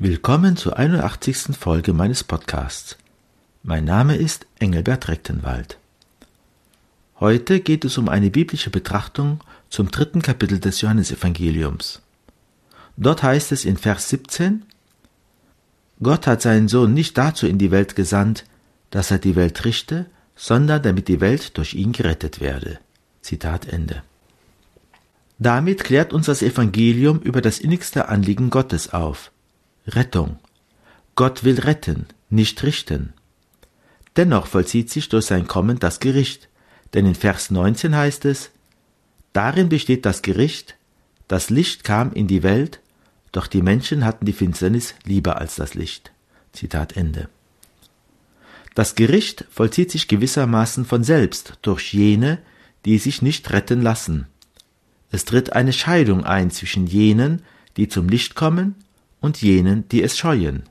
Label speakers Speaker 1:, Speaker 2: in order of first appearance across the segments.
Speaker 1: Willkommen zur 81. Folge meines Podcasts. Mein Name ist Engelbert Rechtenwald. Heute geht es um eine biblische Betrachtung zum dritten Kapitel des Johannesevangeliums. Dort heißt es in Vers 17, Gott hat seinen Sohn nicht dazu in die Welt gesandt, dass er die Welt richte, sondern damit die Welt durch ihn gerettet werde. Zitat Ende. Damit klärt uns das Evangelium über das innigste Anliegen Gottes auf – Rettung. Gott will retten, nicht richten. Dennoch vollzieht sich durch sein Kommen das Gericht, denn in Vers 19 heißt es, Darin besteht das Gericht, das Licht kam in die Welt, doch die Menschen hatten die Finsternis lieber als das Licht. Zitat Ende. Das Gericht vollzieht sich gewissermaßen von selbst durch jene, die sich nicht retten lassen. Es tritt eine Scheidung ein zwischen jenen, die zum Licht kommen, und jenen, die es scheuen.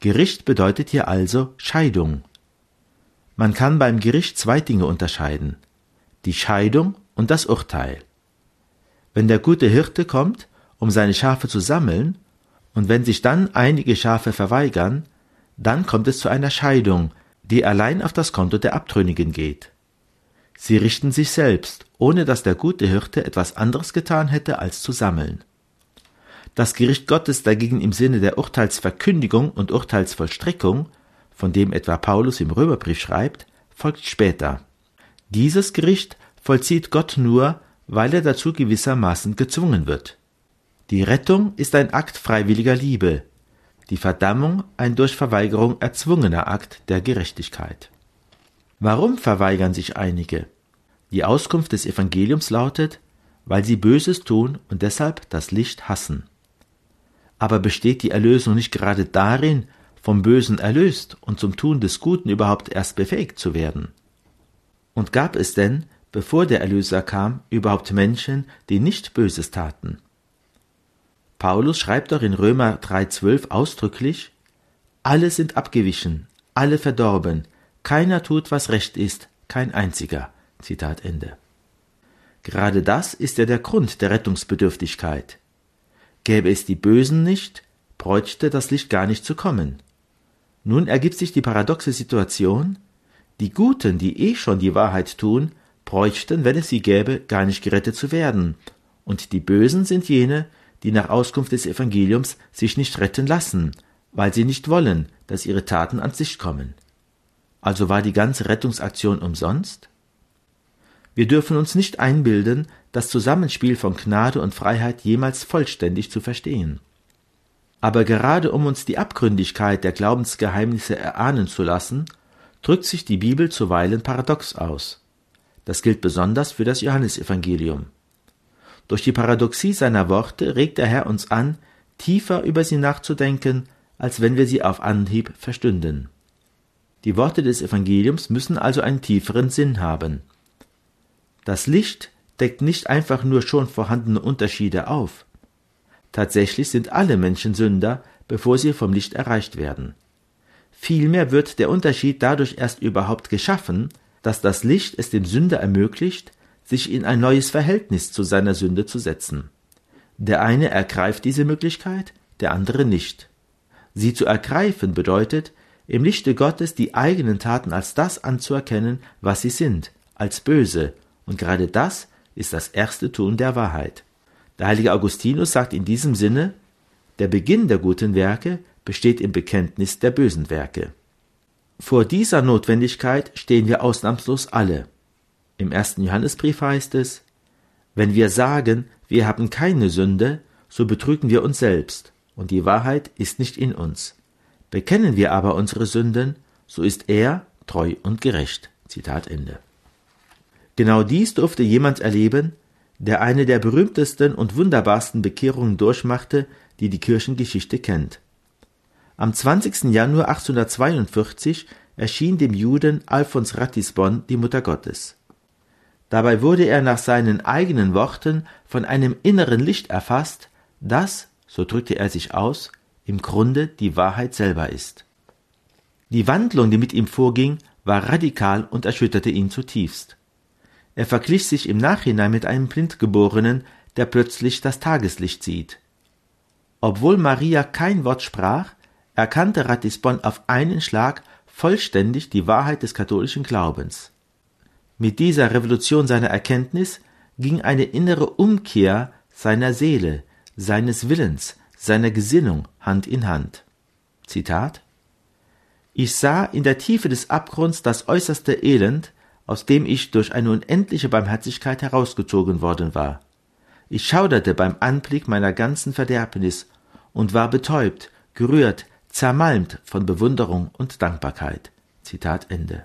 Speaker 1: Gericht bedeutet hier also Scheidung. Man kann beim Gericht zwei Dinge unterscheiden die Scheidung und das Urteil. Wenn der gute Hirte kommt, um seine Schafe zu sammeln, und wenn sich dann einige Schafe verweigern, dann kommt es zu einer Scheidung, die allein auf das Konto der Abtrünnigen geht. Sie richten sich selbst, ohne dass der gute Hirte etwas anderes getan hätte, als zu sammeln. Das Gericht Gottes dagegen im Sinne der Urteilsverkündigung und Urteilsvollstreckung, von dem etwa Paulus im Römerbrief schreibt, folgt später. Dieses Gericht vollzieht Gott nur, weil er dazu gewissermaßen gezwungen wird. Die Rettung ist ein Akt freiwilliger Liebe, die Verdammung ein durch Verweigerung erzwungener Akt der Gerechtigkeit. Warum verweigern sich einige? Die Auskunft des Evangeliums lautet, weil sie Böses tun und deshalb das Licht hassen. Aber besteht die Erlösung nicht gerade darin, vom Bösen erlöst und zum Tun des Guten überhaupt erst befähigt zu werden? Und gab es denn, bevor der Erlöser kam, überhaupt Menschen, die nicht Böses taten? Paulus schreibt doch in Römer 3,12 ausdrücklich: Alle sind abgewichen, alle verdorben, keiner tut, was recht ist, kein einziger. Zitat Ende. Gerade das ist ja der Grund der Rettungsbedürftigkeit. Gäbe es die Bösen nicht, bräuchte das Licht gar nicht zu kommen. Nun ergibt sich die paradoxe Situation, die Guten, die eh schon die Wahrheit tun, bräuchten, wenn es sie gäbe, gar nicht gerettet zu werden, und die Bösen sind jene, die nach Auskunft des Evangeliums sich nicht retten lassen, weil sie nicht wollen, dass ihre Taten ans Licht kommen. Also war die ganze Rettungsaktion umsonst? Wir dürfen uns nicht einbilden, das Zusammenspiel von Gnade und Freiheit jemals vollständig zu verstehen. Aber gerade um uns die Abgründigkeit der Glaubensgeheimnisse erahnen zu lassen, drückt sich die Bibel zuweilen paradox aus. Das gilt besonders für das Johannesevangelium. Durch die Paradoxie seiner Worte regt der Herr uns an, tiefer über sie nachzudenken, als wenn wir sie auf Anhieb verstünden. Die Worte des Evangeliums müssen also einen tieferen Sinn haben. Das Licht deckt nicht einfach nur schon vorhandene Unterschiede auf. Tatsächlich sind alle Menschen Sünder, bevor sie vom Licht erreicht werden. Vielmehr wird der Unterschied dadurch erst überhaupt geschaffen, dass das Licht es dem Sünder ermöglicht, sich in ein neues Verhältnis zu seiner Sünde zu setzen. Der eine ergreift diese Möglichkeit, der andere nicht. Sie zu ergreifen bedeutet, im Lichte Gottes die eigenen Taten als das anzuerkennen, was sie sind, als böse, und gerade das ist das erste Tun der Wahrheit. Der heilige Augustinus sagt in diesem Sinne, der Beginn der guten Werke besteht im Bekenntnis der bösen Werke. Vor dieser Notwendigkeit stehen wir ausnahmslos alle. Im ersten Johannesbrief heißt es, wenn wir sagen, wir haben keine Sünde, so betrügen wir uns selbst, und die Wahrheit ist nicht in uns. Bekennen wir aber unsere Sünden, so ist er treu und gerecht. Zitat Ende. Genau dies durfte jemand erleben, der eine der berühmtesten und wunderbarsten Bekehrungen durchmachte, die die Kirchengeschichte kennt. Am 20. Januar 1842 erschien dem Juden Alfons Ratisbon die Mutter Gottes. Dabei wurde er nach seinen eigenen Worten von einem inneren Licht erfasst, das, so drückte er sich aus, im Grunde die Wahrheit selber ist. Die Wandlung, die mit ihm vorging, war radikal und erschütterte ihn zutiefst. Er verglich sich im Nachhinein mit einem Blindgeborenen, der plötzlich das Tageslicht sieht. Obwohl Maria kein Wort sprach, erkannte Ratisbon auf einen Schlag vollständig die Wahrheit des katholischen Glaubens. Mit dieser Revolution seiner Erkenntnis ging eine innere Umkehr seiner Seele, seines Willens, seiner Gesinnung Hand in Hand. Zitat Ich sah in der Tiefe des Abgrunds das äußerste Elend, aus dem ich durch eine unendliche Barmherzigkeit herausgezogen worden war. Ich schauderte beim Anblick meiner ganzen Verderbnis und war betäubt, gerührt, zermalmt von Bewunderung und Dankbarkeit. Zitat Ende.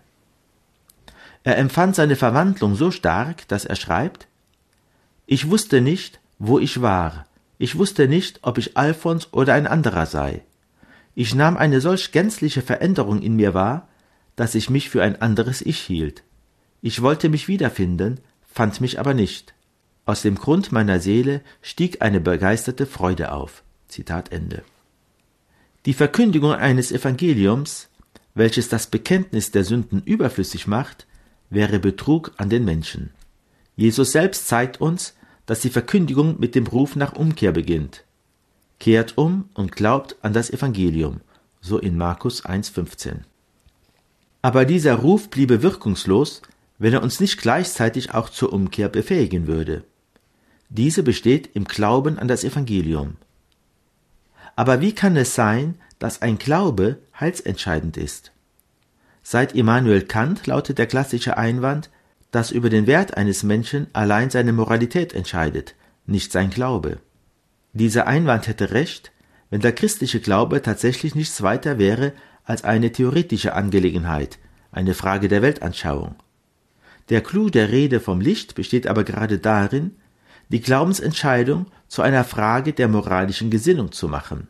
Speaker 1: Er empfand seine Verwandlung so stark, dass er schreibt, ich wusste nicht, wo ich war, ich wusste nicht, ob ich Alfons oder ein anderer sei. Ich nahm eine solch gänzliche Veränderung in mir wahr, dass ich mich für ein anderes Ich hielt. Ich wollte mich wiederfinden, fand mich aber nicht. Aus dem Grund meiner Seele stieg eine begeisterte Freude auf. Zitat Ende. Die Verkündigung eines Evangeliums, welches das Bekenntnis der Sünden überflüssig macht, wäre Betrug an den Menschen. Jesus selbst zeigt uns, dass die Verkündigung mit dem Ruf nach Umkehr beginnt. Kehrt um und glaubt an das Evangelium, so in Markus 1,15. Aber dieser Ruf bliebe wirkungslos, wenn er uns nicht gleichzeitig auch zur Umkehr befähigen würde. Diese besteht im Glauben an das Evangelium. Aber wie kann es sein, dass ein Glaube heilsentscheidend ist? Seit Immanuel Kant lautet der klassische Einwand, dass über den Wert eines Menschen allein seine Moralität entscheidet, nicht sein Glaube. Dieser Einwand hätte recht, wenn der christliche Glaube tatsächlich nichts weiter wäre als eine theoretische Angelegenheit, eine Frage der Weltanschauung. Der Clou der Rede vom Licht besteht aber gerade darin, die Glaubensentscheidung zu einer Frage der moralischen Gesinnung zu machen.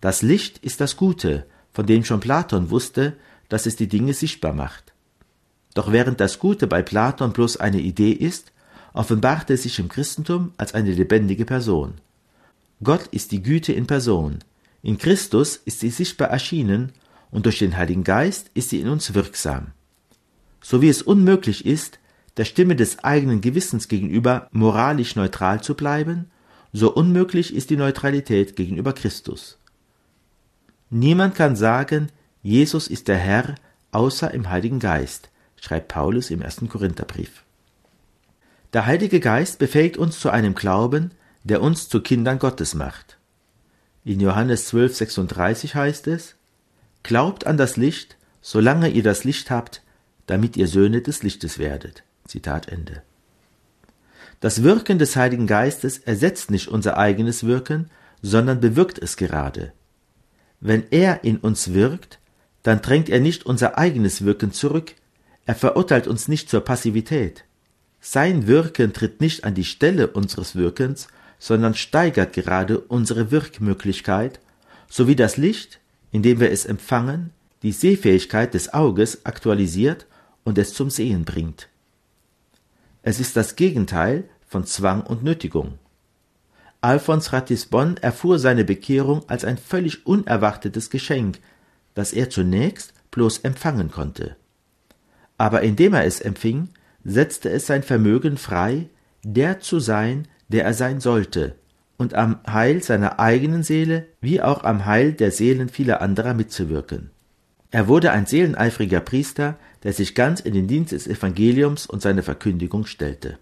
Speaker 1: Das Licht ist das Gute, von dem schon Platon wusste, dass es die Dinge sichtbar macht. Doch während das Gute bei Platon bloß eine Idee ist, offenbart es sich im Christentum als eine lebendige Person. Gott ist die Güte in Person. In Christus ist sie sichtbar erschienen und durch den Heiligen Geist ist sie in uns wirksam. So wie es unmöglich ist, der Stimme des eigenen Gewissens gegenüber moralisch neutral zu bleiben, so unmöglich ist die Neutralität gegenüber Christus. Niemand kann sagen, Jesus ist der Herr, außer im Heiligen Geist, schreibt Paulus im ersten Korintherbrief. Der Heilige Geist befähigt uns zu einem Glauben, der uns zu Kindern Gottes macht. In Johannes 12, 36 heißt es, Glaubt an das Licht, solange ihr das Licht habt, damit ihr Söhne des Lichtes werdet. Zitat Ende. Das Wirken des Heiligen Geistes ersetzt nicht unser eigenes Wirken, sondern bewirkt es gerade. Wenn er in uns wirkt, dann drängt er nicht unser eigenes Wirken zurück, er verurteilt uns nicht zur Passivität. Sein Wirken tritt nicht an die Stelle unseres Wirkens, sondern steigert gerade unsere Wirkmöglichkeit, sowie das Licht, indem wir es empfangen, die Sehfähigkeit des Auges aktualisiert und es zum Sehen bringt. Es ist das Gegenteil von Zwang und Nötigung. Alphons Ratisbonne erfuhr seine Bekehrung als ein völlig unerwartetes Geschenk, das er zunächst bloß empfangen konnte. Aber indem er es empfing, setzte es sein Vermögen frei, der zu sein, der er sein sollte, und am Heil seiner eigenen Seele wie auch am Heil der Seelen vieler anderer mitzuwirken. Er wurde ein seeleneifriger Priester, der sich ganz in den Dienst des Evangeliums und seiner Verkündigung stellte.